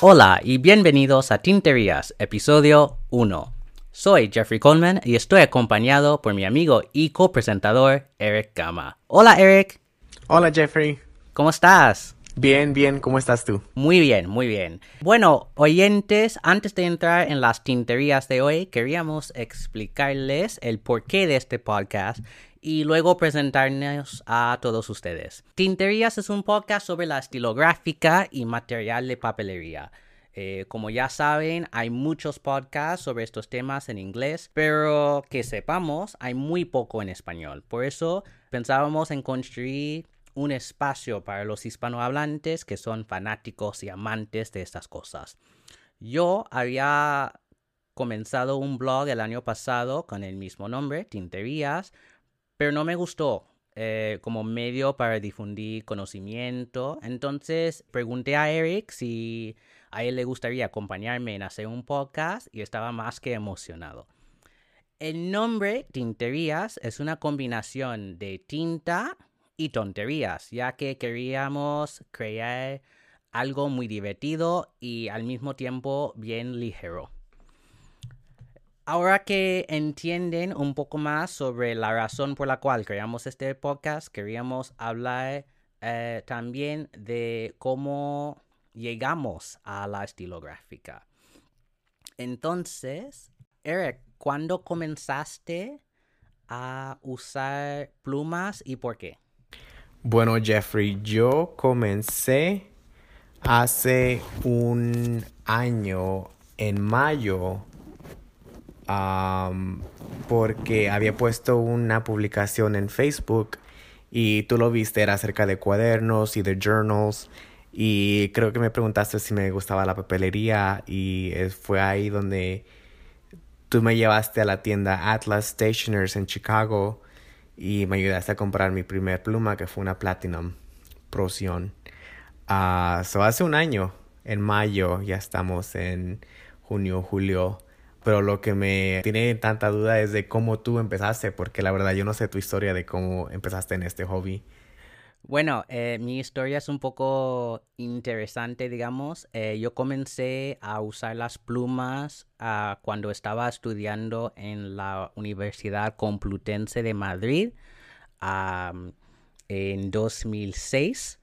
Hola y bienvenidos a Tinterías, episodio 1. Soy Jeffrey Coleman y estoy acompañado por mi amigo y copresentador Eric Gama. Hola Eric. Hola Jeffrey. ¿Cómo estás? Bien, bien, ¿cómo estás tú? Muy bien, muy bien. Bueno, oyentes, antes de entrar en las tinterías de hoy, queríamos explicarles el porqué de este podcast y luego presentarnos a todos ustedes. Tinterías es un podcast sobre la estilográfica y material de papelería. Eh, como ya saben, hay muchos podcasts sobre estos temas en inglés, pero que sepamos, hay muy poco en español. Por eso pensábamos en construir un espacio para los hispanohablantes que son fanáticos y amantes de estas cosas. Yo había comenzado un blog el año pasado con el mismo nombre, Tinterías, pero no me gustó eh, como medio para difundir conocimiento. Entonces pregunté a Eric si a él le gustaría acompañarme en hacer un podcast y estaba más que emocionado. El nombre Tinterías es una combinación de tinta y tonterías, ya que queríamos crear algo muy divertido y al mismo tiempo bien ligero. Ahora que entienden un poco más sobre la razón por la cual creamos este podcast, queríamos hablar eh, también de cómo llegamos a la estilográfica. Entonces, Eric, ¿cuándo comenzaste a usar plumas y por qué? Bueno, Jeffrey, yo comencé hace un año, en mayo, porque había puesto una publicación en Facebook y tú lo viste, era acerca de cuadernos y de journals. Y creo que me preguntaste si me gustaba la papelería y fue ahí donde tú me llevaste a la tienda Atlas Stationers en Chicago y me ayudaste a comprar mi primer pluma que fue una Platinum Procyon. Uh, so hace un año, en mayo, ya estamos en junio, julio pero lo que me tiene tanta duda es de cómo tú empezaste, porque la verdad yo no sé tu historia de cómo empezaste en este hobby. Bueno, eh, mi historia es un poco interesante, digamos. Eh, yo comencé a usar las plumas ah, cuando estaba estudiando en la Universidad Complutense de Madrid en 2006.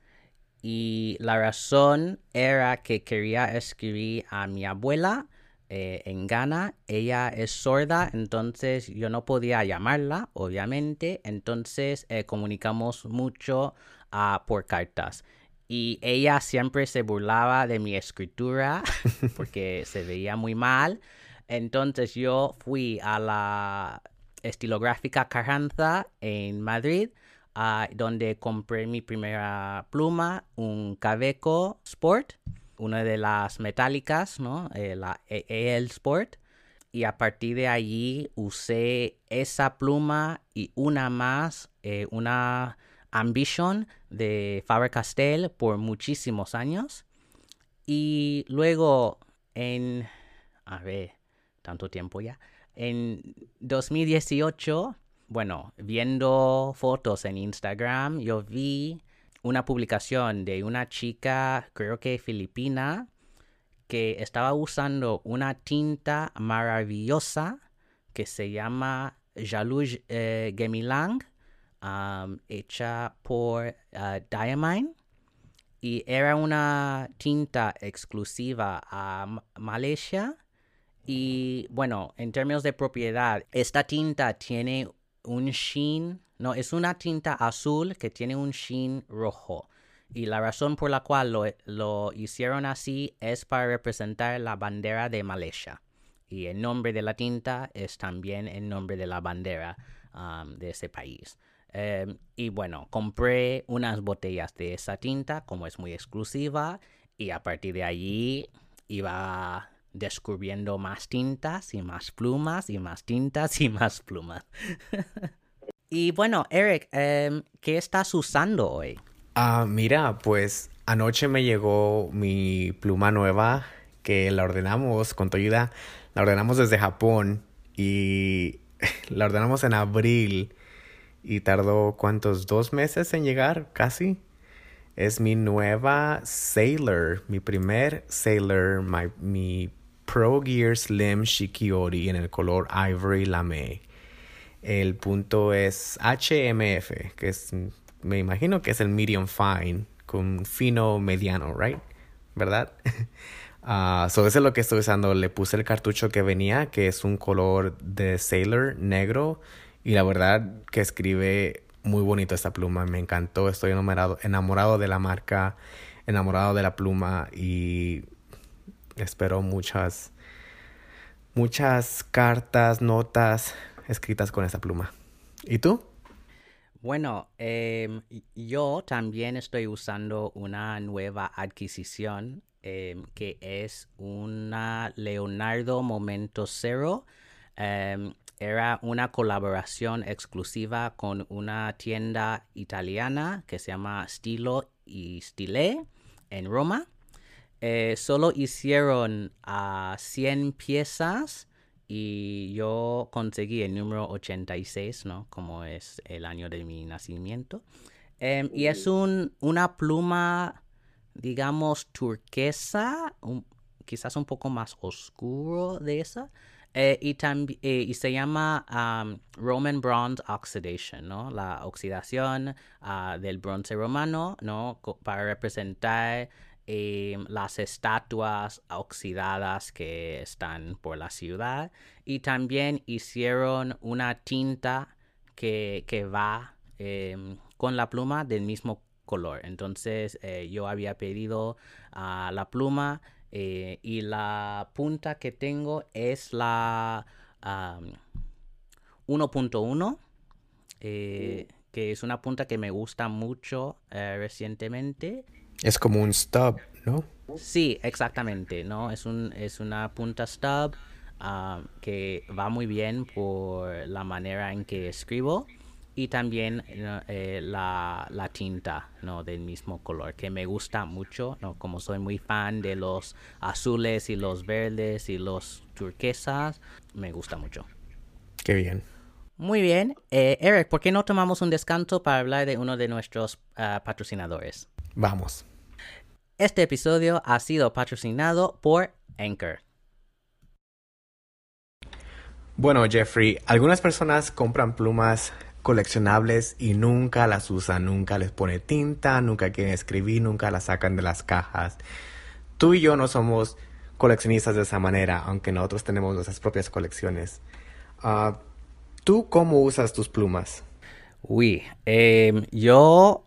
Y la razón era que quería escribir a mi abuela eh, en Ghana. Ella es sorda, entonces yo no podía llamarla, obviamente. Entonces eh, comunicamos mucho uh, por cartas. Y ella siempre se burlaba de mi escritura porque se veía muy mal. Entonces yo fui a la estilográfica Carranza en Madrid, uh, donde compré mi primera pluma, un Caveco Sport una de las metálicas, ¿no? Eh, la EL Sport. Y a partir de allí usé esa pluma y una más, eh, una Ambition de Faber-Castell por muchísimos años. Y luego en, a ver, tanto tiempo ya, en 2018, bueno, viendo fotos en Instagram, yo vi una publicación de una chica, creo que filipina, que estaba usando una tinta maravillosa que se llama Jalouge eh, Gemilang, hecha por uh, Diamine. Y era una tinta exclusiva a Malaysia. Y bueno, en términos de propiedad, esta tinta tiene un sheen no, es una tinta azul que tiene un sheen rojo. Y la razón por la cual lo, hicieron así es para representar la bandera de Malaysia. Y el nombre de la tinta es también el nombre de la bandera um, de ese país. Em, y bueno, compré unas botellas de esa tinta, como es muy exclusiva, y a partir de allí iba descubriendo más tintas y más plumas y más tintas y más plumas. Y bueno, Eric, em, ¿qué estás usando hoy? Ah, mira, pues anoche me llegó mi pluma nueva que la ordenamos con tu ayuda. La ordenamos desde Japón y la ordenamos en abril y tardó cuántos, dos meses en llegar, casi. Es mi nueva Sailor, mi primer Sailor, mi Pro Gear Slim Shikiori en el color Ivory Lame. El punto es HMF, que es, me imagino que es el medium fine, con fino mediano, right? ¿Verdad? Uh, so eso es lo que estoy usando. Le puse el cartucho que venía, que es un color de Sailor negro. Y la verdad que escribe muy bonito esta pluma. Me encantó. Estoy enamorado, enamorado de la marca, enamorado de la pluma. Y espero muchas, muchas cartas, notas escritas con esta pluma. ¿Y tú? Bueno, em, yo también estoy usando una nueva adquisición Em, que es una Leonardo Momento Cero. Em, era una colaboración exclusiva con una tienda italiana que se llama Stilo y Stile en Roma. Eh, solo hicieron a 100 piezas y yo conseguí el número 86, ¿no? Como es el año de mi nacimiento. Em, y es un, una pluma digamos, turquesa, quizás un poco más oscuro de esa. Eh, y, eh, y se llama Roman Bronze Oxidation, ¿no? La oxidación ah, del bronce romano, ¿no? Para representar em, las estatuas oxidadas que están por la ciudad. Y también hicieron una tinta que, que va em, con la pluma del mismo color. Entonces eh, yo había pedido a la pluma eh, y la punta que tengo es la 1.1, eh, que es una punta que me gusta mucho recientemente. Es como un stub, ¿no? Sí, exactamente, ¿no? Es, un, es una punta stub que va muy bien por la manera en que escribo y también eh, la, la, tinta ¿no? del mismo color que me gusta mucho ¿no? como soy muy fan de los azules y los verdes y los turquesas me gusta mucho qué bien muy bien eh, Eric ¿por qué no tomamos un descanso para hablar de uno de nuestros ah, patrocinadores? Vamos este episodio ha sido patrocinado por Anchor bueno, Jeffrey, algunas personas compran plumas coleccionables y nunca las usan, nunca les pone tinta, nunca quieren escribir, nunca las sacan de las cajas. Tú y yo no somos coleccionistas de esa manera, aunque nosotros tenemos nuestras propias colecciones. Ah, ¿Tú cómo usas tus plumas? Uy, em, yo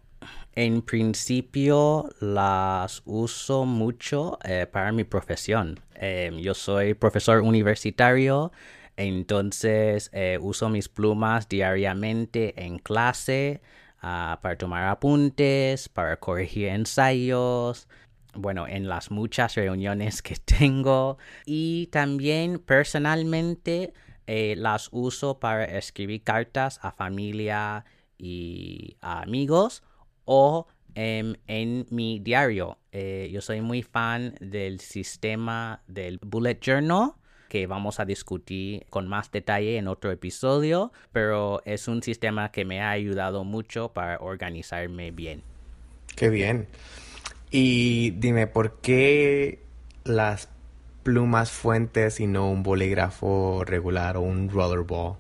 en principio las uso mucho eh, para mi profesión. Em, yo soy profesor universitario entonces eh, uso mis plumas diariamente en clase ah, para tomar apuntes, para corregir ensayos, bueno, en las muchas reuniones que tengo y también personalmente eh, las uso para escribir cartas a familia y amigos o em, en mi diario. Eh, yo soy muy fan del sistema del bullet journal que vamos a discutir con más detalle en otro episodio, pero es un sistema que me ha ayudado mucho para organizarme bien. Qué bien. Y dime, ¿por qué las plumas fuentes y no un bolígrafo regular o un rollerball?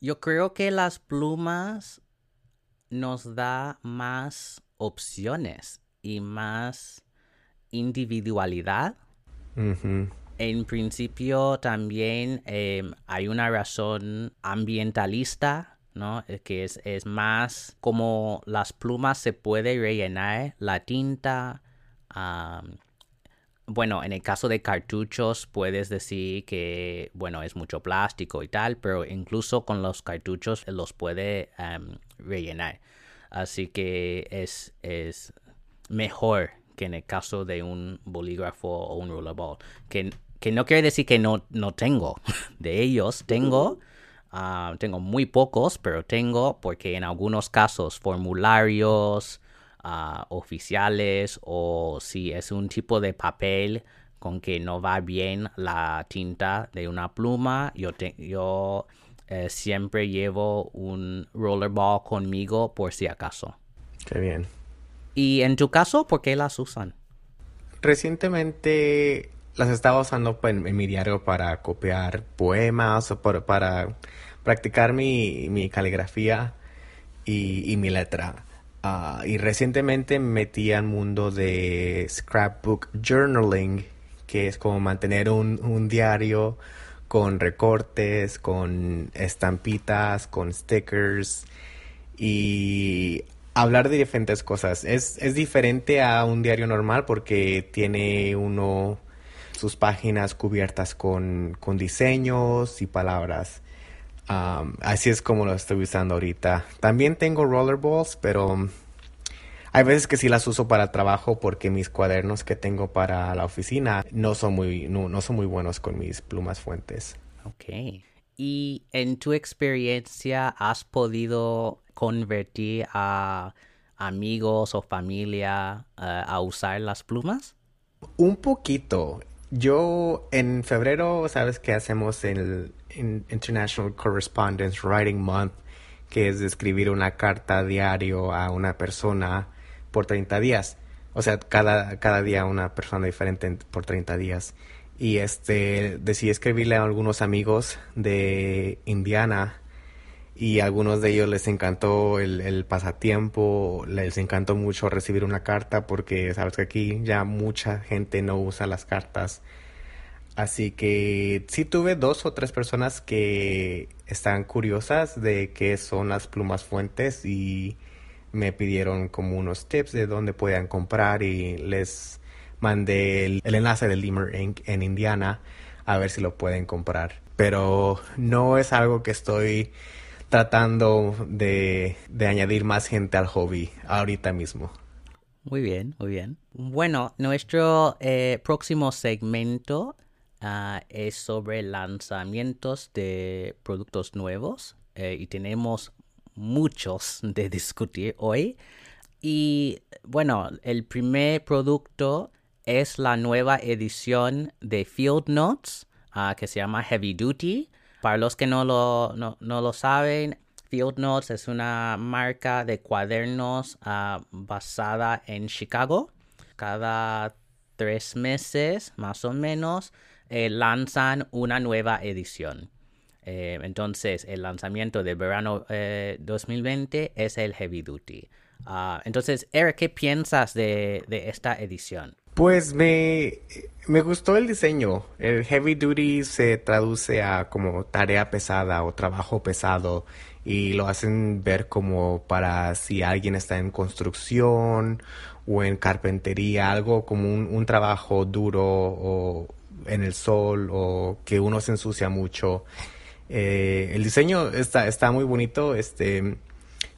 Yo creo que las plumas nos da más opciones y más individualidad. En principio también em, hay una razón ambientalista, ¿no? Eh, que es, más como las plumas se puede rellenar la tinta. Bueno, en el caso de cartuchos puedes decir que, bueno, es mucho plástico y tal, pero incluso con los cartuchos los puede em, rellenar. Así que es, es mejor que en el caso de un bolígrafo o un rollerball, que que no quiere decir que no, no tengo de ellos, tengo, ah, tengo muy pocos, pero tengo porque en algunos casos formularios oficiales o si es un tipo de papel con que no va bien la tinta de una pluma, yo, yo eh, siempre llevo un rollerball conmigo por si acaso. Qué bien. ¿Y en tu caso, por qué las usan? Recientemente las estaba usando en, mi diario para copiar poemas o para practicar mi, caligrafía y, mi letra. Ah, y recientemente me metí al mundo de scrapbook journaling, que es como mantener un, un diario con recortes, con estampitas, con stickers y hablar de diferentes cosas. Es, es diferente a un diario normal porque tiene uno sus páginas cubiertas con, con diseños y palabras. Así es como lo estoy usando ahorita. También tengo rollerballs, pero hay veces que sí las uso para trabajo porque mis cuadernos que tengo para la oficina no son muy, no, son muy buenos con mis plumas fuentes. Ok. ¿Y en tu experiencia has podido convertir a amigos o familia eh, a usar las plumas? Un poquito. Yo en febrero, sabes que hacemos el International Correspondence Writing Month, que es escribir una carta diario a una persona por 30 días. O sea, cada, cada día una persona diferente por 30 días. Y este decidí escribirle a algunos amigos de Indiana y a algunos de ellos les encantó el, el, pasatiempo, les encantó mucho recibir una carta porque sabes que aquí ya mucha gente no usa las cartas. Así que sí tuve dos o tres personas que están curiosas de qué son las plumas fuentes y me pidieron como unos tips de dónde podían comprar y les mandé el, enlace del Limmer Inc. en Indiana a ver si lo pueden comprar. Pero no es algo que estoy tratando de, añadir más gente al hobby ahorita mismo. Muy bien, muy bien. Bueno, nuestro eh, próximo segmento ah, es sobre lanzamientos de productos nuevos eh, y tenemos muchos de discutir hoy. Y bueno, el primer producto es la nueva edición de Field Notes ah, que se llama Heavy Duty. Para los que no lo, no, lo saben, Field Notes es una marca de cuadernos ah, basada en Chicago. Cada tres meses, más o menos, eh, lanzan una nueva edición. Eh, entonces, el lanzamiento de verano 2020 eh, es el Heavy Duty. Ah, entonces, Eric, ¿qué piensas de, esta edición? Pues me, me gustó el diseño. El heavy duty se traduce a como tarea pesada o trabajo pesado y lo hacen ver como para si alguien está en construcción o en carpintería, algo como un, un trabajo duro o en el sol o que uno se ensucia mucho. Eh, el diseño está, está muy bonito. Este,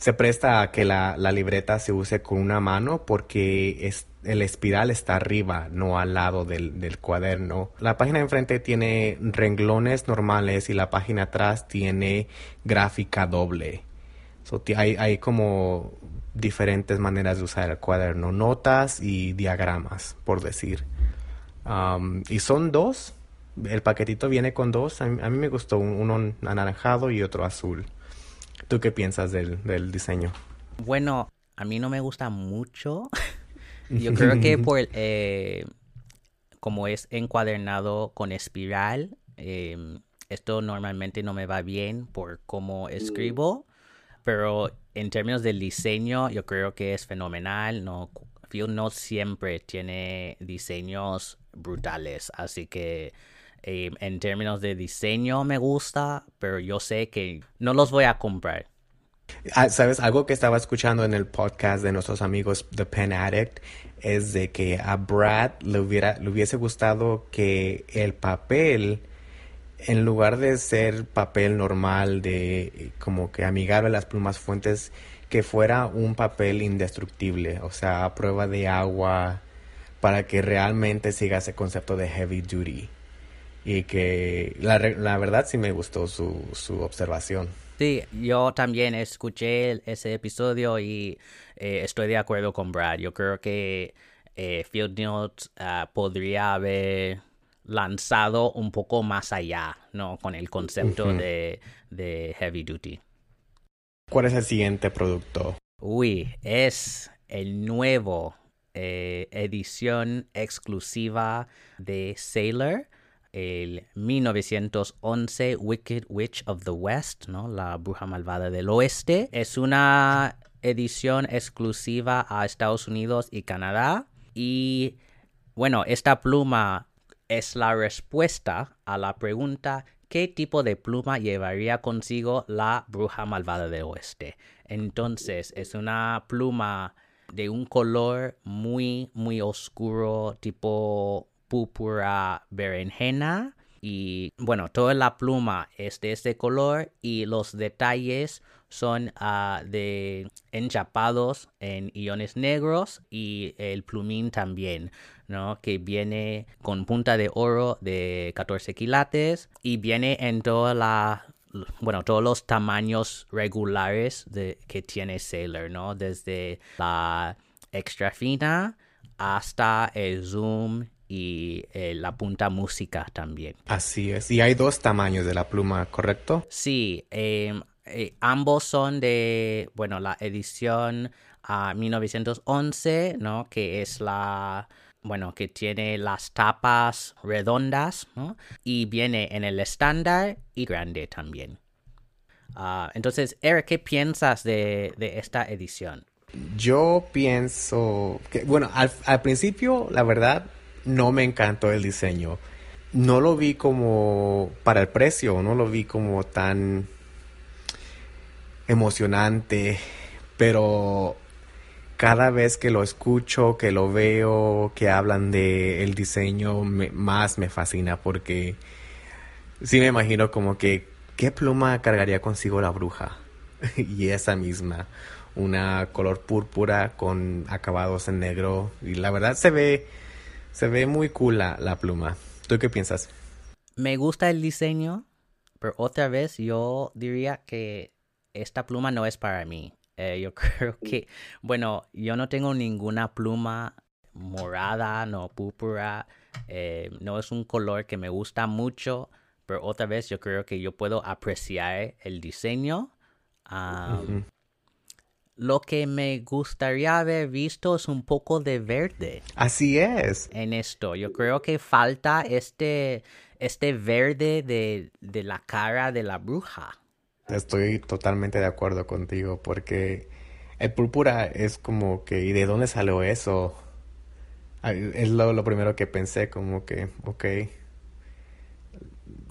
se presta a que la, libreta se use con una mano porque es, el espiral está arriba, no al lado del, cuaderno. La página de enfrente tiene renglones normales y la página atrás tiene gráfica doble. hay, hay como diferentes maneras de usar el cuaderno, notas y diagramas, por decir. Um, y son dos, el paquetito viene con dos. A mí, me gustó uno anaranjado y otro azul. ¿Tú qué piensas del, del diseño? Bueno, a mí no me gusta mucho. Yo creo que por eh, como es encuadernado con espiral, em, esto normalmente no me va bien por cómo escribo. Pero en términos del diseño, yo creo que es fenomenal. No, Field no siempre tiene diseños brutales, así que eh, en términos de diseño me gusta, pero yo sé que no los voy a comprar. Ah, Sabes, algo que estaba escuchando en el podcast de nuestros amigos The Pen Addict es de que a Brad le, hubiera, le hubiese gustado que el papel, en lugar de ser papel normal, de como que amigable las plumas fuentes, que fuera un papel indestructible, o sea, a prueba de agua, para que realmente siga ese concepto de heavy duty y que la, la verdad sí me gustó su, su, observación. Sí, yo también escuché ese episodio y eh, estoy de acuerdo con Brad. Yo creo que eh, Field Notes ah, podría haber lanzado un poco más allá, ¿no? Con el concepto de, de heavy duty. ¿Cuál es el siguiente producto? Uy, es el nuevo eh, edición exclusiva de Sailor, el 1911 Wicked Witch of the West, ¿no? La bruja malvada del oeste. Es una edición exclusiva a Estados Unidos y Canadá. Y bueno, esta pluma es la respuesta a la pregunta ¿qué tipo de pluma llevaría consigo la bruja malvada del oeste? Entonces, es una pluma de un color muy, muy oscuro, tipo púrpura berenjena. Y bueno, toda la pluma es de este color y los detalles son uh, de enchapados en iones negros y el plumín también, ¿no? Que viene con punta de oro de 14 quilates y viene en toda la bueno, todos los tamaños regulares de, que tiene Sailor, ¿no? Desde la extra fina hasta el zoom y eh, la punta música también. Así es. Y hay dos tamaños de la pluma, ¿correcto? Sí. Em, eh, ambos son de, bueno, la edición a ah, 1911, ¿no? Que es la bueno, que tiene las tapas redondas, ¿no? Y viene en el estándar y grande también. Ah, entonces, Eric, ¿qué piensas de, esta edición? Yo pienso que, bueno, al, al, principio, la verdad, no me encantó el diseño. No lo vi como para el precio, no lo vi como tan emocionante, pero cada vez que lo escucho, que lo veo, que hablan de el diseño, más me fascina porque sí me imagino como que qué pluma cargaría consigo la bruja y esa misma, una color púrpura con acabados en negro y la verdad se ve se ve muy cool la, pluma. ¿Tú qué piensas? Me gusta el diseño, pero otra vez yo diría que esta pluma no es para mí. Eh, yo creo que, bueno, yo no tengo ninguna pluma morada, no púrpura, eh, no es un color que me gusta mucho, pero otra vez yo creo que yo puedo apreciar el diseño. Lo que me gustaría haber visto es un poco de verde. Así es. En esto, yo creo que falta este, este verde de, de la cara de la bruja. Estoy totalmente de acuerdo contigo porque el púrpura es como que, ¿y de dónde salió eso? Es lo, primero que pensé, como que, ok,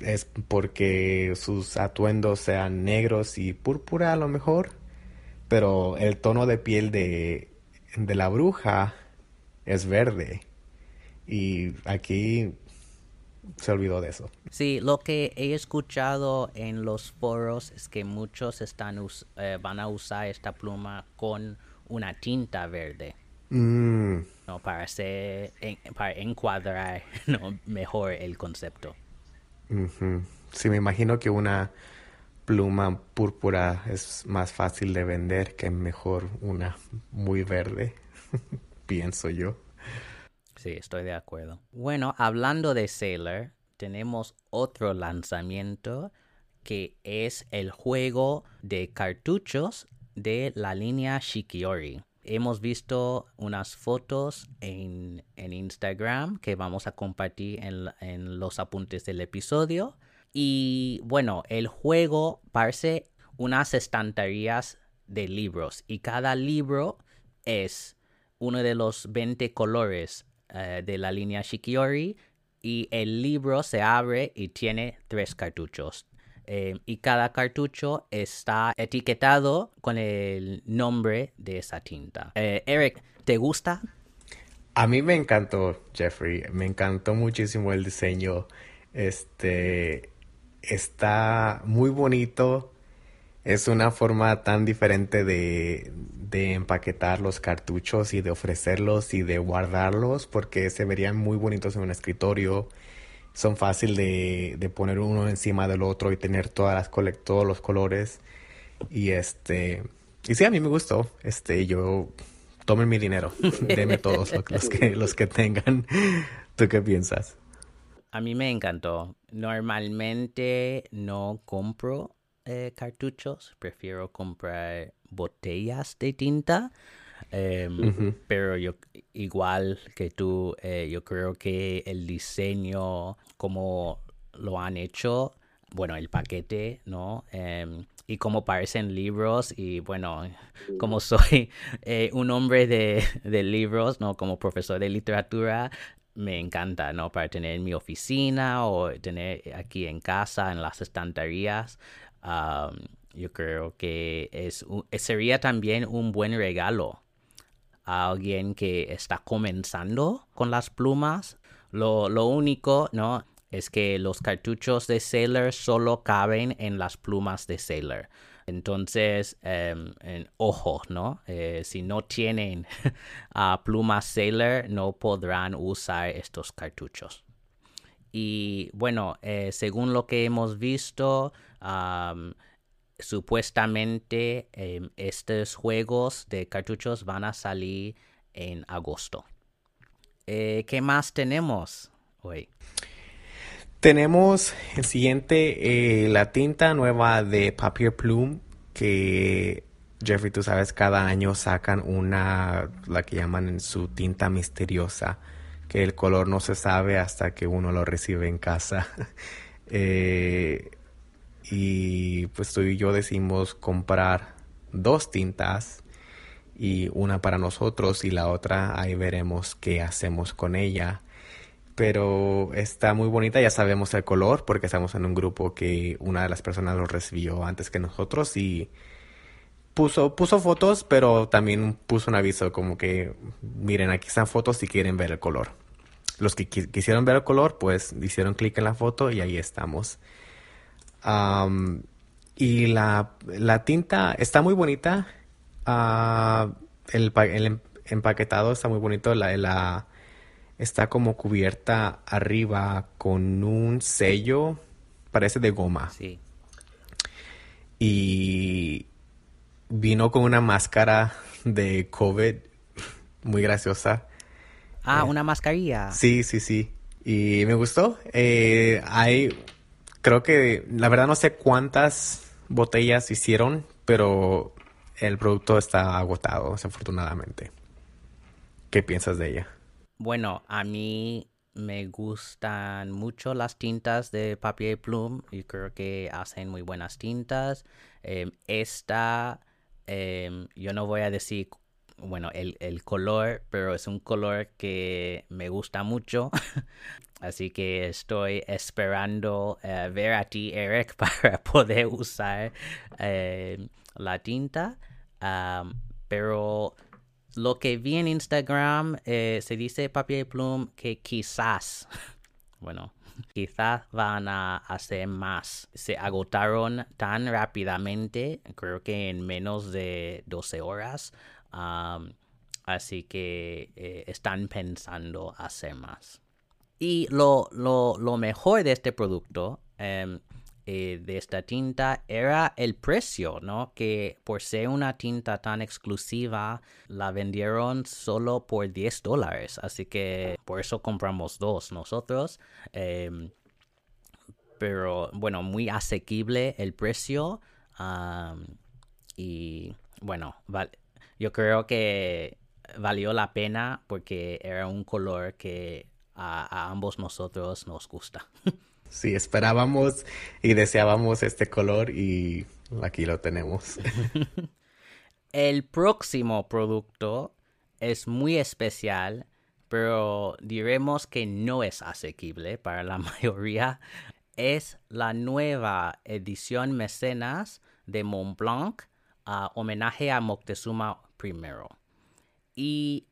es porque sus atuendos sean negros y púrpura a lo mejor, pero el tono de piel de, de la bruja es verde. Y aquí se olvidó de eso. Sí, lo que he escuchado en los foros es que muchos están eh, van a usar esta pluma con una tinta verde. Mm. ¿no? para, hacer, para encuadrar mejor el concepto. Sí, me imagino que una pluma púrpura es más fácil de vender que mejor una muy verde, pienso yo. Sí, estoy de acuerdo. Bueno, hablando de Sailor, tenemos otro lanzamiento que es el juego de cartuchos de la línea Shikiori. Hemos visto unas fotos en, Instagram que vamos a compartir en, en los apuntes del episodio. Y bueno, el juego parece unas estanterías de libros y cada libro es uno de los 20 colores eh, de la línea Shikiori y el libro se abre y tiene tres cartuchos. Eh, y cada cartucho está etiquetado con el nombre de esa tinta. Eh, Eric, ¿te gusta? A mí me encantó, Jeffrey. Me encantó muchísimo el diseño. Este está muy bonito. Es una forma tan diferente de, de empaquetar los cartuchos y de ofrecerlos y de guardarlos porque se verían muy bonitos en un escritorio. Son fácil de, de poner uno encima del otro y tener todas las todos los colores. Y este y sí, a mí me gustó. Este, yo tomen mi dinero. Deme todos los, que los que tengan. ¿Tú qué piensas? A mí me encantó. Normalmente no compro eh, cartuchos, prefiero comprar botellas de tinta. Em, pero yo, igual que tú, eh, yo creo que el diseño, como lo han hecho, bueno, el paquete, ¿no? Y como parecen libros y bueno, como soy eh, un hombre de, de, libros, ¿no? Como profesor de literatura, me encanta, ¿no? Para tener en mi oficina o tener aquí en casa, en las estanterías. yo creo que es sería también un buen regalo a alguien que está comenzando con las plumas. Lo, lo único, ¿no? Es que los cartuchos de Sailor solo caben en las plumas de Sailor. Entonces, em, ojo, ¿no? Eh, si no tienen plumas Sailor, no podrán usar estos cartuchos. Y bueno, eh, según lo que hemos visto, supuestamente em, estos juegos de cartuchos van a salir en agosto. Eh, ¿Qué más tenemos hoy? Tenemos el siguiente, eh, la tinta nueva de Papier Plume, que Jeffrey, tú sabes, cada año sacan una, la que llaman su tinta misteriosa, que el color no se sabe hasta que uno lo recibe en casa. Eh, y pues tú y yo decimos comprar dos tintas y una para nosotros y la otra ahí veremos qué hacemos con ella pero está muy bonita, ya sabemos el color porque estamos en un grupo que una de las personas lo recibió antes que nosotros y puso, puso fotos, pero también puso un aviso como que miren, aquí están fotos si quieren ver el color. Los que quisieron ver el color, pues hicieron clic en la foto y ahí estamos. y la, la, tinta está muy bonita. Ah, el, el, em-, empaquetado está muy bonito. La, está como cubierta arriba con un sello, parece de goma. Sí. Y vino con una máscara de COVID muy graciosa. Ah, eh, una mascarilla. Sí, sí, sí. Y me gustó. Eh, hay, creo que, la verdad no sé cuántas botellas hicieron, pero el producto está agotado, desafortunadamente. ¿Qué piensas de ella? Bueno, a mí me gustan mucho las tintas de Papier Plume y creo que hacen muy buenas tintas. Em, esta, em, yo no voy a decir, bueno, el, el, color, pero es un color que me gusta mucho. Así que estoy esperando eh, ver a ti, Eric, para poder usar em, la tinta. pero lo que vi en Instagram eh, se dice Papier Plum que quizás, bueno, quizás van a hacer más. Se agotaron tan rápidamente, creo que en menos de 12 horas. así que eh, están pensando hacer más. Y lo, lo, lo, mejor de este producto em, eh, de esta tinta era el precio, ¿no? Que por ser una tinta tan exclusiva, la vendieron solo por 10 dólares. Así que por eso compramos dos nosotros. Em, pero bueno, muy asequible el precio. y bueno, yo creo que valió la pena porque era un color que a ambos nosotros nos gusta. Sí, esperábamos y deseábamos este color y aquí lo tenemos. El próximo producto es muy especial, pero diremos que no es asequible para la mayoría. Es la nueva edición mecenas de Mont Blanc homenaje a Moctezuma I. Y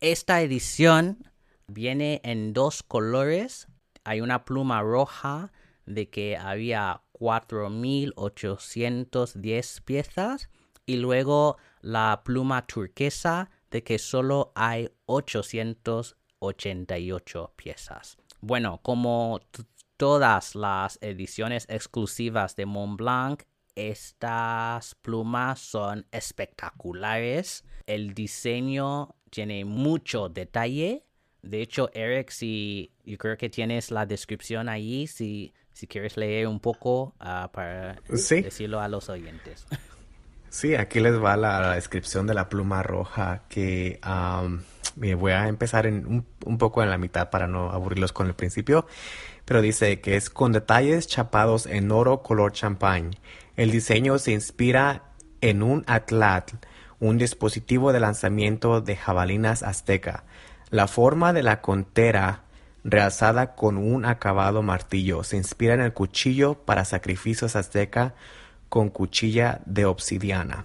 esta edición viene en dos colores hay una pluma roja de que había 4.810 piezas y luego la pluma turquesa de que solo hay 888 piezas. Bueno, como todas las ediciones exclusivas de Mont Blanc, estas plumas son espectaculares. El diseño tiene mucho detalle De hecho, Eric, si yo creo que tienes la descripción ahí, si, si quieres leer un poco uh, para decirlo a los oyentes. Sí, aquí les va la, descripción de la pluma roja que um, voy a empezar en un, un, poco en la mitad para no aburrirlos con el principio, pero dice que es con detalles chapados en oro color champán. El diseño se inspira en un atlatl, un dispositivo de lanzamiento de jabalinas azteca. La forma de la contera realzada con un acabado martillo se inspira en el cuchillo para sacrificios azteca con cuchilla de obsidiana.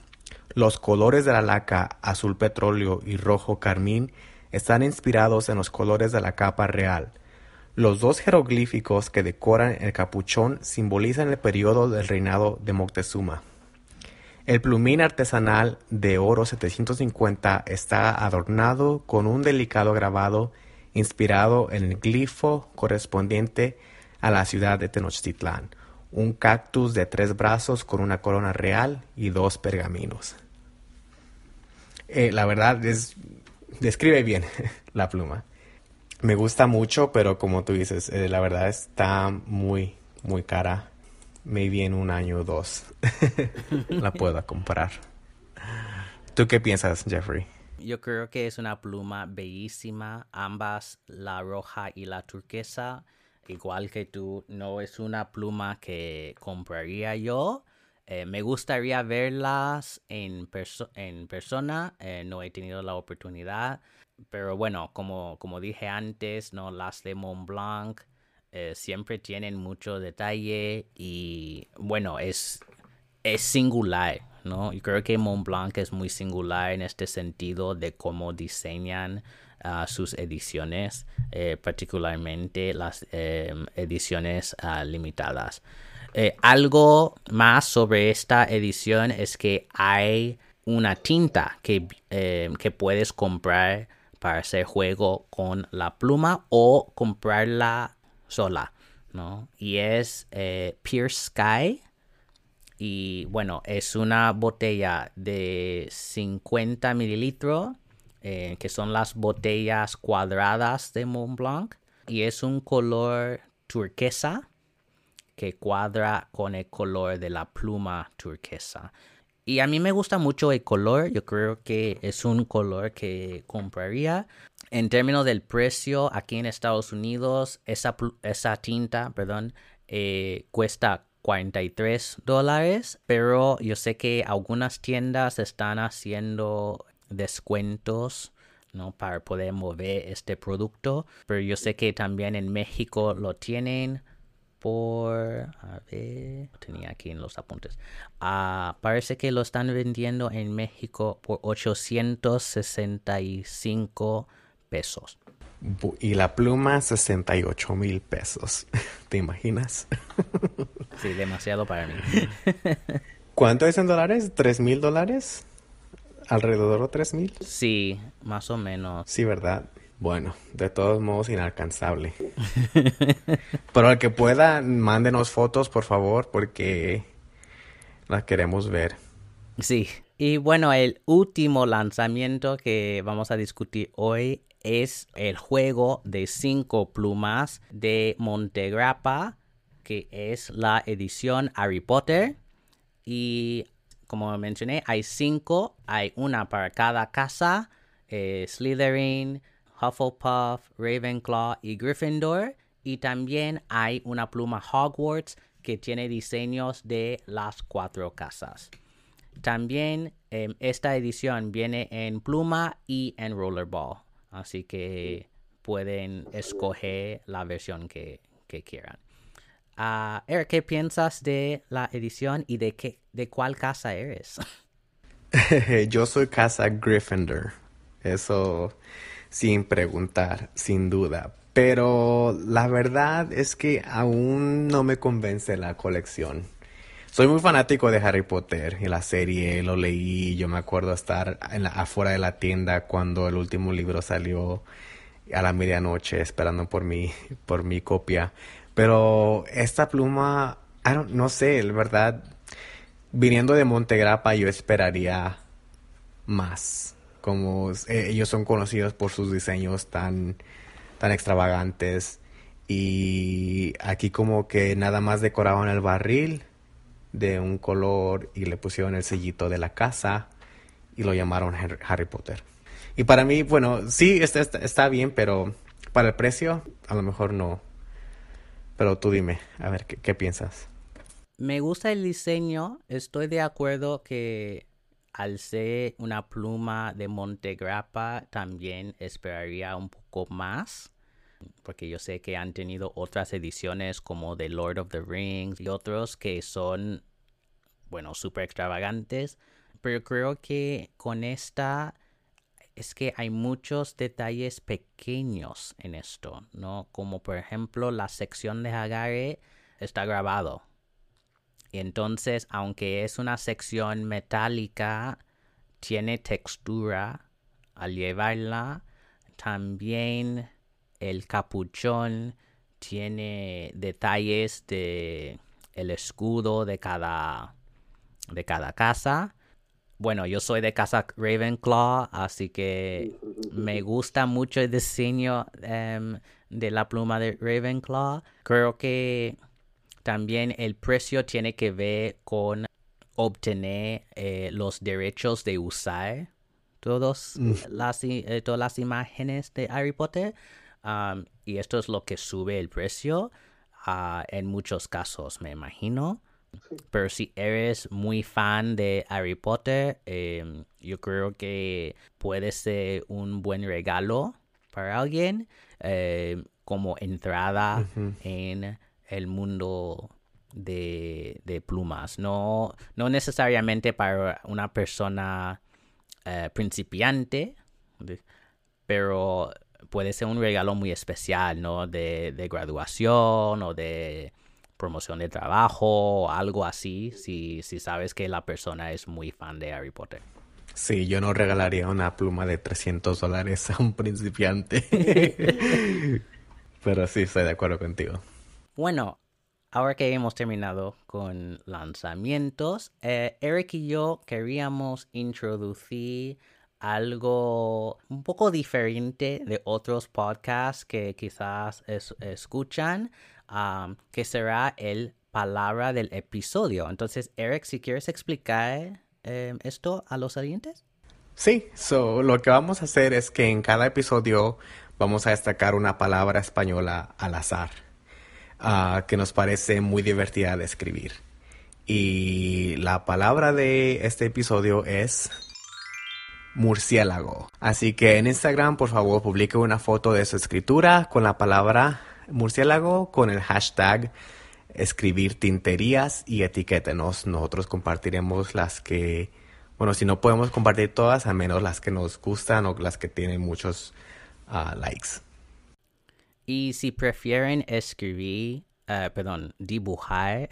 Los colores de la laca azul petróleo y rojo carmín están inspirados en los colores de la capa real. Los dos jeroglíficos que decoran el capuchón simbolizan el periodo del reinado de Moctezuma. El plumín artesanal de oro 750 está adornado con un delicado grabado inspirado en el glifo correspondiente a la ciudad de Tenochtitlán, un cactus de tres brazos con una corona real y dos pergaminos. Eh, la verdad es, describe bien la pluma. Me gusta mucho, pero como tú dices, eh, la verdad está muy, muy cara. Maybe en un año o dos la puedo comprar. ¿Tú qué piensas, Jeffrey? Yo creo que es una pluma bellísima, ambas la roja y la turquesa igual que tú, no es una pluma que compraría yo. Eh, me gustaría verlas en, en persona, eh, no he tenido la oportunidad, pero bueno, como, como dije antes, no las de Mont Blanc eh, siempre tienen mucho detalle y bueno, es, es singular, ¿no? Yo creo que Mont Blanc es muy singular en este sentido de cómo diseñan sus ediciones, eh, particularmente las em, ediciones ah, limitadas. Eh, algo más sobre esta edición es que hay una tinta que, que puedes comprar para hacer juego con la pluma o comprarla sola, ¿no? Y es eh, Pure Sky. Y bueno, es una botella de 50 mililitros eh, que son las botellas cuadradas de Mont Blanc. Y es un color turquesa que cuadra con el color de la pluma turquesa. Y a mí me gusta mucho el color, yo creo que es un color que compraría. En términos del precio, aquí en Estados Unidos, esa, esa tinta, perdón, eh, cuesta 43 dólares, pero yo sé que algunas tiendas están haciendo descuentos ¿no? para poder mover este producto. Pero yo sé que también en México lo tienen por... A ver, tenía aquí en los apuntes. Ah, parece que lo están vendiendo en México por 865 pesos. Y la pluma 68 mil pesos. ¿Te imaginas? sí, demasiado para mí. ¿Cuánto es en dólares? ¿3 mil dólares? alrededor de 3000. Sí, más o menos. Sí, ¿verdad? Bueno, de todos modos inalcanzable. Pero el que pueda, mándenos fotos, por favor, porque las queremos ver. Sí. Y bueno, el último lanzamiento que vamos a discutir hoy es el juego de cinco plumas de Montegrappa, que es la edición Harry Potter. Y como mencioné, hay cinco. Hay una para cada casa. Eh, Slytherin, Hufflepuff, Ravenclaw y Gryffindor. Y también hay una pluma Hogwarts que tiene diseños de las cuatro casas. También em, esta edición viene en pluma y en rollerball. Así que pueden escoger la versión que quieran. Uh, Eric, ¿qué piensas de la edición y de, qué, de cuál casa eres? Yo soy casa Gryffindor. Eso sin preguntar, sin duda. Pero la verdad es que aún no me convence la colección. Soy muy fanático de Harry Potter y la serie, lo leí, yo me acuerdo estar en la, afuera de la tienda cuando el último libro salió a la medianoche esperando por mi, por mi copia. Pero esta pluma, no sé, la verdad, viniendo de Montegrappa yo esperaría más. Como eh, ellos son conocidos por sus diseños tan tan extravagantes. Y aquí como que nada más decoraban el barril de un color y le pusieron el sellito de la casa y lo llamaron Harry Potter. Y para mí, bueno, sí, está, está, bien, pero para el precio, a lo mejor no. Pero tú dime, a ver, ¿qué, piensas? Me gusta el diseño. Estoy de acuerdo que al ser una pluma de Montegrappa, también esperaría un poco más. Porque yo sé que han tenido otras ediciones como The Lord of the Rings y otros que son, bueno, súper extravagantes. Pero creo que con esta es que hay muchos detalles pequeños en esto, ¿no? Como por ejemplo la sección de Hagare está grabado. Entonces, aunque es una sección metálica, tiene textura al llevarla. También el capuchón tiene detalles de el escudo de cada de cada casa bueno, yo soy de casa Ravenclaw, así que me gusta mucho el diseño em, de la pluma de Ravenclaw. Creo que también el precio tiene que ver con obtener eh, los derechos de usar todos mm. las, eh, todas las imágenes de Harry Potter. y esto es lo que sube el precio ah, en muchos casos, me imagino. Pero si eres muy fan de Harry Potter, em, yo creo que puede ser un buen regalo para alguien em, como entrada en el mundo de, plumas. No, no necesariamente para una persona eh, principiante, pero puede ser un regalo muy especial, ¿no? De, de graduación o de promoción de trabajo o algo así, si, si sabes que la persona es muy fan de Harry Potter. Sí, yo no regalaría una pluma de 300 dólares a un principiante. Pero sí, estoy de acuerdo contigo. Bueno, ahora que hemos terminado con lanzamientos, eh, Eric y yo queríamos introducir algo un poco diferente de otros podcasts que quizás escuchan que será el palabra del episodio. Entonces, Eric, si quieres explicar em, esto a los oyentes. Sí, so, lo que vamos a hacer es que en cada episodio vamos a destacar una palabra española al azar que nos parece muy divertida de escribir. Y la palabra de este episodio es murciélago. Así que en Instagram, por favor, publique una foto de su escritura con la palabra murciélago con el hashtag escribir tinterías y etiquétenos. Nosotros compartiremos las que, bueno, si no podemos compartir todas, al menos las que nos gustan o las que tienen muchos ah, likes. Y si prefieren escribir, uh, perdón, dibujar,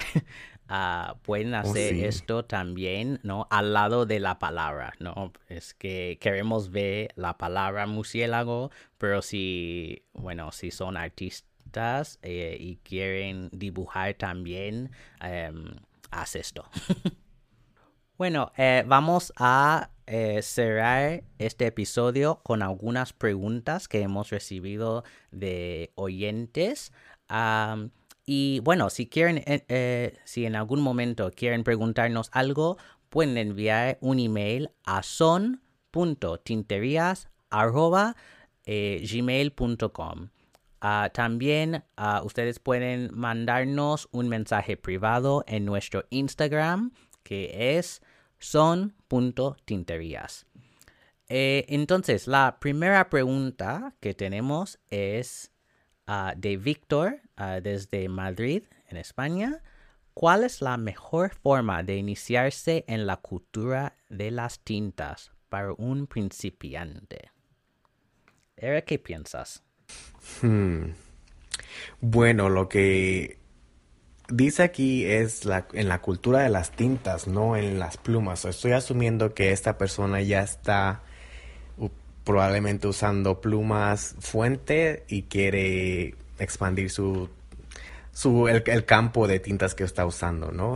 uh, pueden oh, hacer esto también, ¿no? Al lado de la palabra, ¿no? Es que queremos ver la palabra murciélago, pero si, bueno, si son artistas, eh, y quieren dibujar también, em, haz esto. bueno, eh, vamos a eh, cerrar este episodio con algunas preguntas que hemos recibido de oyentes. y bueno, si quieren, si en algún momento quieren preguntarnos algo, pueden enviar un email a son.tinterías.gmail.com. Ah, también ah, ustedes pueden mandarnos un mensaje privado en nuestro Instagram que es son.tinterías. Eh, entonces, la primera pregunta que tenemos es ah, de Víctor desde Madrid, en España. ¿Cuál es la mejor forma de iniciarse en la cultura de las tintas para un principiante? Eric, ¿qué piensas? Hmm. Bueno, lo que dice aquí es la, en la cultura de las tintas, no en las plumas. Estoy asumiendo que esta persona ya está probablemente usando plumas fuente y quiere expandir su, su el, campo de tintas que está usando, ¿no?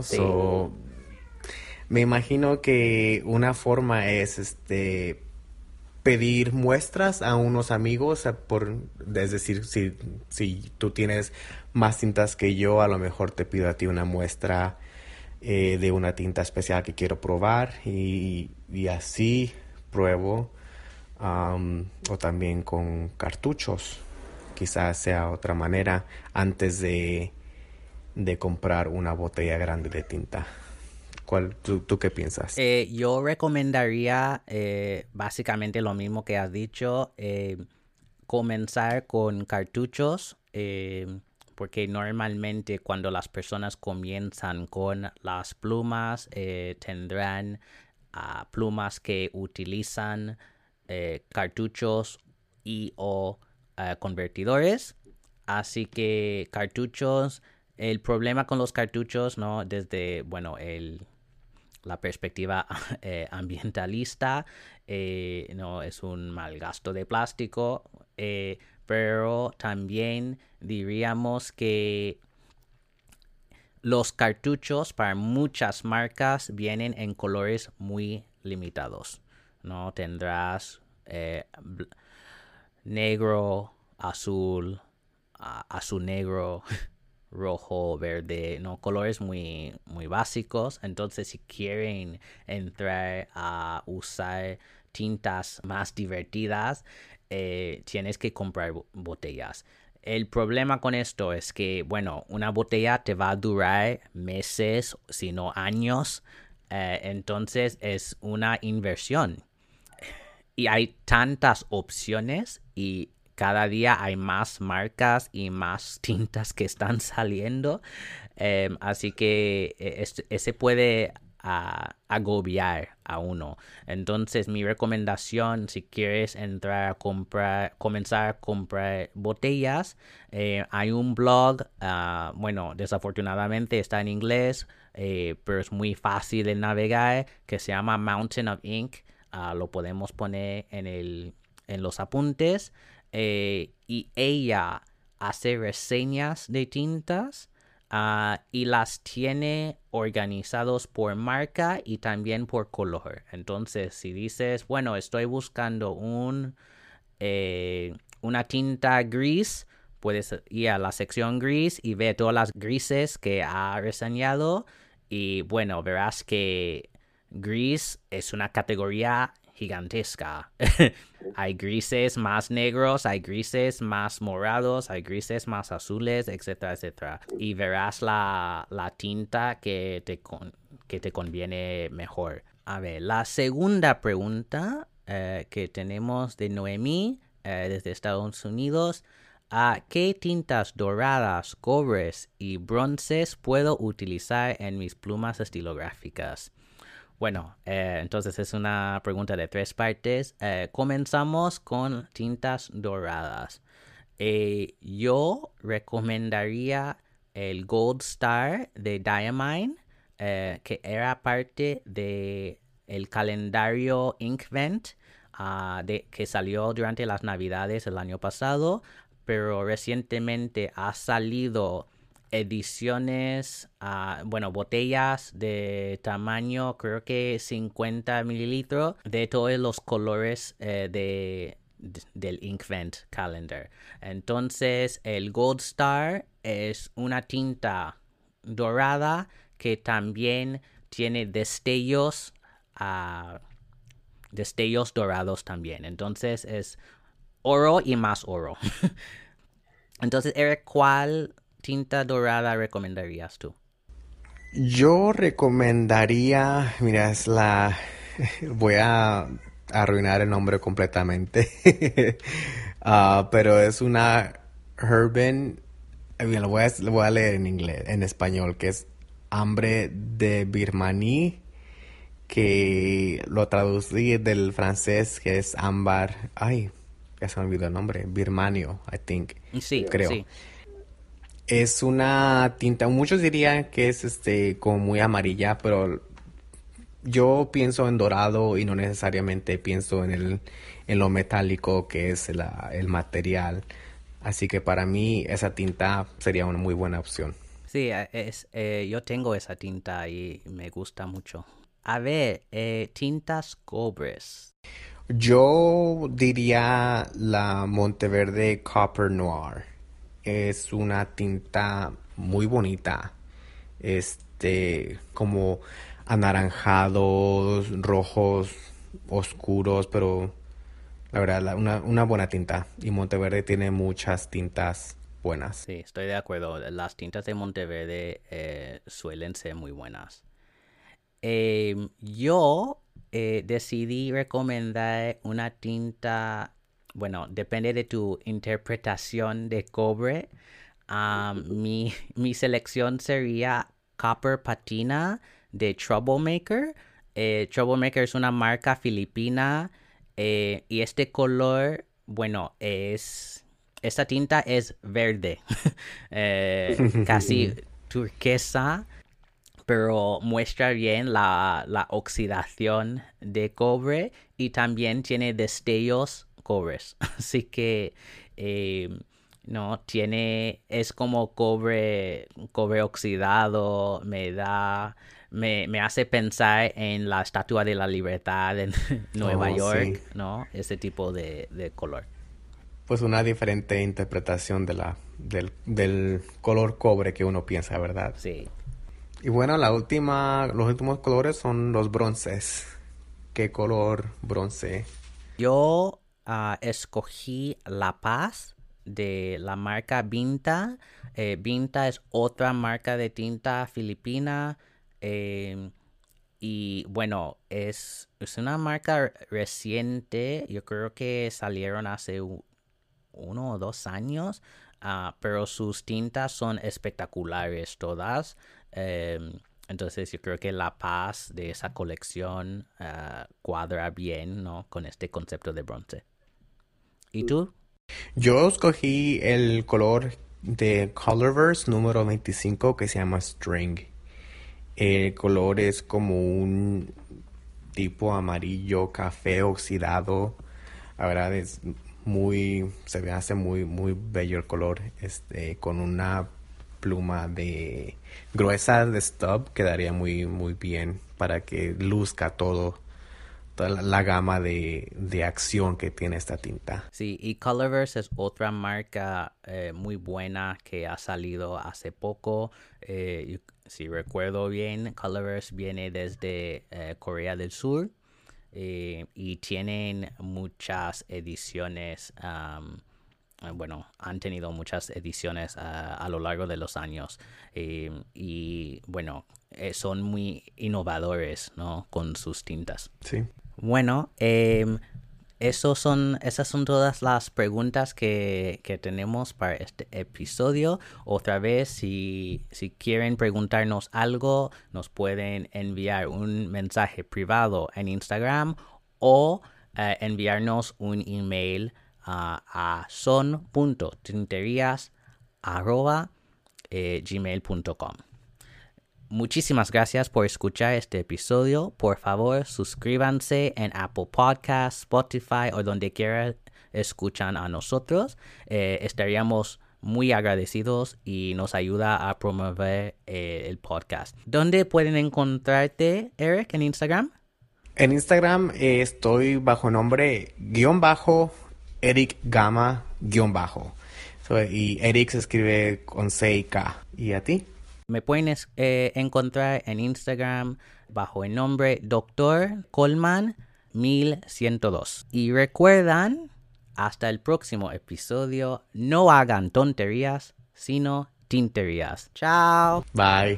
me imagino que una forma es este pedir muestras a unos amigos, por, es decir, si, si tú tienes más tintas que yo, a lo mejor te pido a ti una muestra eh, de una tinta especial que quiero probar y, así pruebo. o también con cartuchos, quizás sea otra manera antes de, de comprar una botella grande de tinta tú, qué piensas? Eh, yo recomendaría eh, básicamente lo mismo que has dicho, comenzar con cartuchos, porque normalmente cuando las personas comienzan con las plumas, tendrán ah, plumas que utilizan cartuchos y o convertidores. Así que cartuchos, el problema con los cartuchos, ¿no? Desde, bueno, el, la perspectiva eh, ambientalista, eh, no es un mal gasto de plástico, eh, pero también diríamos que los cartuchos para muchas marcas vienen en colores muy limitados. No tendrás negro, azul, azul negro, rojo, verde, no colores muy, muy básicos. Entonces, si quieren entrar a usar tintas más divertidas, eh, tienes que comprar botellas. El problema con esto es que, bueno, una botella te va a durar meses, si no años. Eh, entonces es una inversión. Y hay tantas opciones y cada día hay más marcas y más tintas que están saliendo. Em, así que e, ese puede agobiar a uno. Entonces mi recomendación si quieres entrar a comprar, comenzar a comprar botellas, eh, hay un blog, ah, bueno, desafortunadamente está en inglés, eh, pero es muy fácil de navegar, que se llama Mountain of Ink. Ah, lo podemos poner en, el, en los apuntes. Eh, y ella hace reseñas de tintas ah, y las tiene organizados por marca y también por color. Entonces, si dices, bueno, estoy buscando un, eh, una tinta gris, puedes ir a la sección gris y ver todas las grises que ha reseñado. Y bueno, verás que gris es una categoría gigantesca. hay grises más negros, hay grises más morados, hay grises más azules, etcétera, etcétera. Y verás la, tinta que te, que te conviene mejor. A ver, la segunda pregunta eh, que tenemos de Noemí eh, desde Estados Unidos. ¿A qué tintas doradas, cobres y bronces puedo utilizar en mis plumas estilográficas? Bueno, eh, entonces es una pregunta de tres partes. Eh, comenzamos con tintas doradas. Eh, yo recomendaría el Gold Star de Diamine, que era parte de el calendario Inkvent ah, que salió durante las navidades el año pasado, pero recientemente ha salido ediciones, uh, bueno, botellas de tamaño creo que 50 mililitros de todos los colores eh, de, del Inkvent Calendar. Entonces el Gold Star es una tinta dorada que también tiene destellos, uh, destellos dorados también. Entonces es oro y más oro. Entonces, Eric, ¿cuál tinta dorada recomendarías tú? Yo recomendaría, mira, es la... Voy a arruinar el nombre completamente, ah, pero es una Herben, eh, lo voy, a, lo voy a leer en inglés, en español, que es Hambre de Birmanie, que lo traducí del francés, que es ámbar, ay, ya se me olvidó el nombre, Birmanio, I think. Sí, creo. Sí. Es una tinta, muchos dirían que es este como muy amarilla, pero yo pienso en dorado y no necesariamente pienso en el en lo metálico que es el material. Así que para mí esa tinta sería una muy buena opción. Sí, eh, es, eh, yo tengo esa tinta y me gusta mucho. A ver, eh, tintas cobres. Yo diría la Monteverde Copper Noir. Es una tinta muy bonita. Este, como anaranjados, rojos, oscuros, pero la verdad, una, una buena tinta. Y Monteverde tiene muchas tintas buenas. Sí, estoy de acuerdo. Las tintas de Monteverde eh, suelen ser muy buenas. Em, yo eh, decidí recomendar una tinta, bueno, depende de tu interpretación de cobre. mi, mi, selección sería Copper Patina de Troublemaker. Eh, Troublemaker es una marca filipina eh, y este color, bueno, es... Esta tinta es verde, eh, casi turquesa, pero muestra bien la, oxidación de cobre y también tiene destellos cobres. Así que, eh, no, tiene, es como cobre, cobre oxidado, me da me, me, hace pensar en la Estatua de la Libertad en Nueva oh, York, ¿no? Ese tipo de, de, color. Pues una diferente interpretación de la, del, del, color cobre que uno piensa, ¿verdad? Sí. Y bueno, la última, los últimos colores son los bronces. ¿Qué color bronce? Yo uh, escogí La Paz de la marca Vinta. Eh, Vinta es otra marca de tinta filipina Em, y bueno, es, es, una marca reciente. Yo creo que salieron hace uno o dos años. Ah, pero sus tintas son espectaculares todas. Em, entonces yo creo que la paz de esa colección ah, cuadra bien ¿no? con este concepto de bronce. ¿Y tú? Yo escogí el color de Colorverse número 25 que se llama String. El color es como un tipo amarillo, café oxidado. La verdad es muy, se me hace muy, muy bello el color. Este, con una pluma de gruesa de stub quedaría muy, muy bien para que luzca todo toda la, gama de, de, acción que tiene esta tinta. Sí, y Colorverse es otra marca eh, muy buena que ha salido hace poco. Eh, si recuerdo bien, Colorverse viene desde eh, Corea del Sur y tienen muchas ediciones. bueno, han tenido muchas ediciones a lo largo de los años y bueno, son muy innovadores, ¿no? Con sus tintas. Sí. Bueno, em, son, esas son todas las preguntas que, tenemos para este episodio. Otra vez, si, quieren preguntarnos algo, nos pueden enviar un mensaje privado en Instagram o eh, enviarnos un email a son.tinterías.gmail.com. Muchísimas gracias por escuchar este episodio. Por favor, suscríbanse en Apple Podcasts, Spotify o donde quiera escuchan a nosotros. Eh, estaríamos muy agradecidos y nos ayuda a promover eh, el podcast. ¿Dónde pueden encontrarte, Eric, en Instagram? En Instagram eh, estoy bajo nombre guion bajo Eric Gama guion bajo. y Eric se escribe con C y K. ¿Y a ti? Me pueden eh, encontrar en Instagram bajo el nombre Dr. Colman 1102. Y recuerdan, hasta el próximo episodio, no hagan tonterías, sino tinterías. Chao. Bye.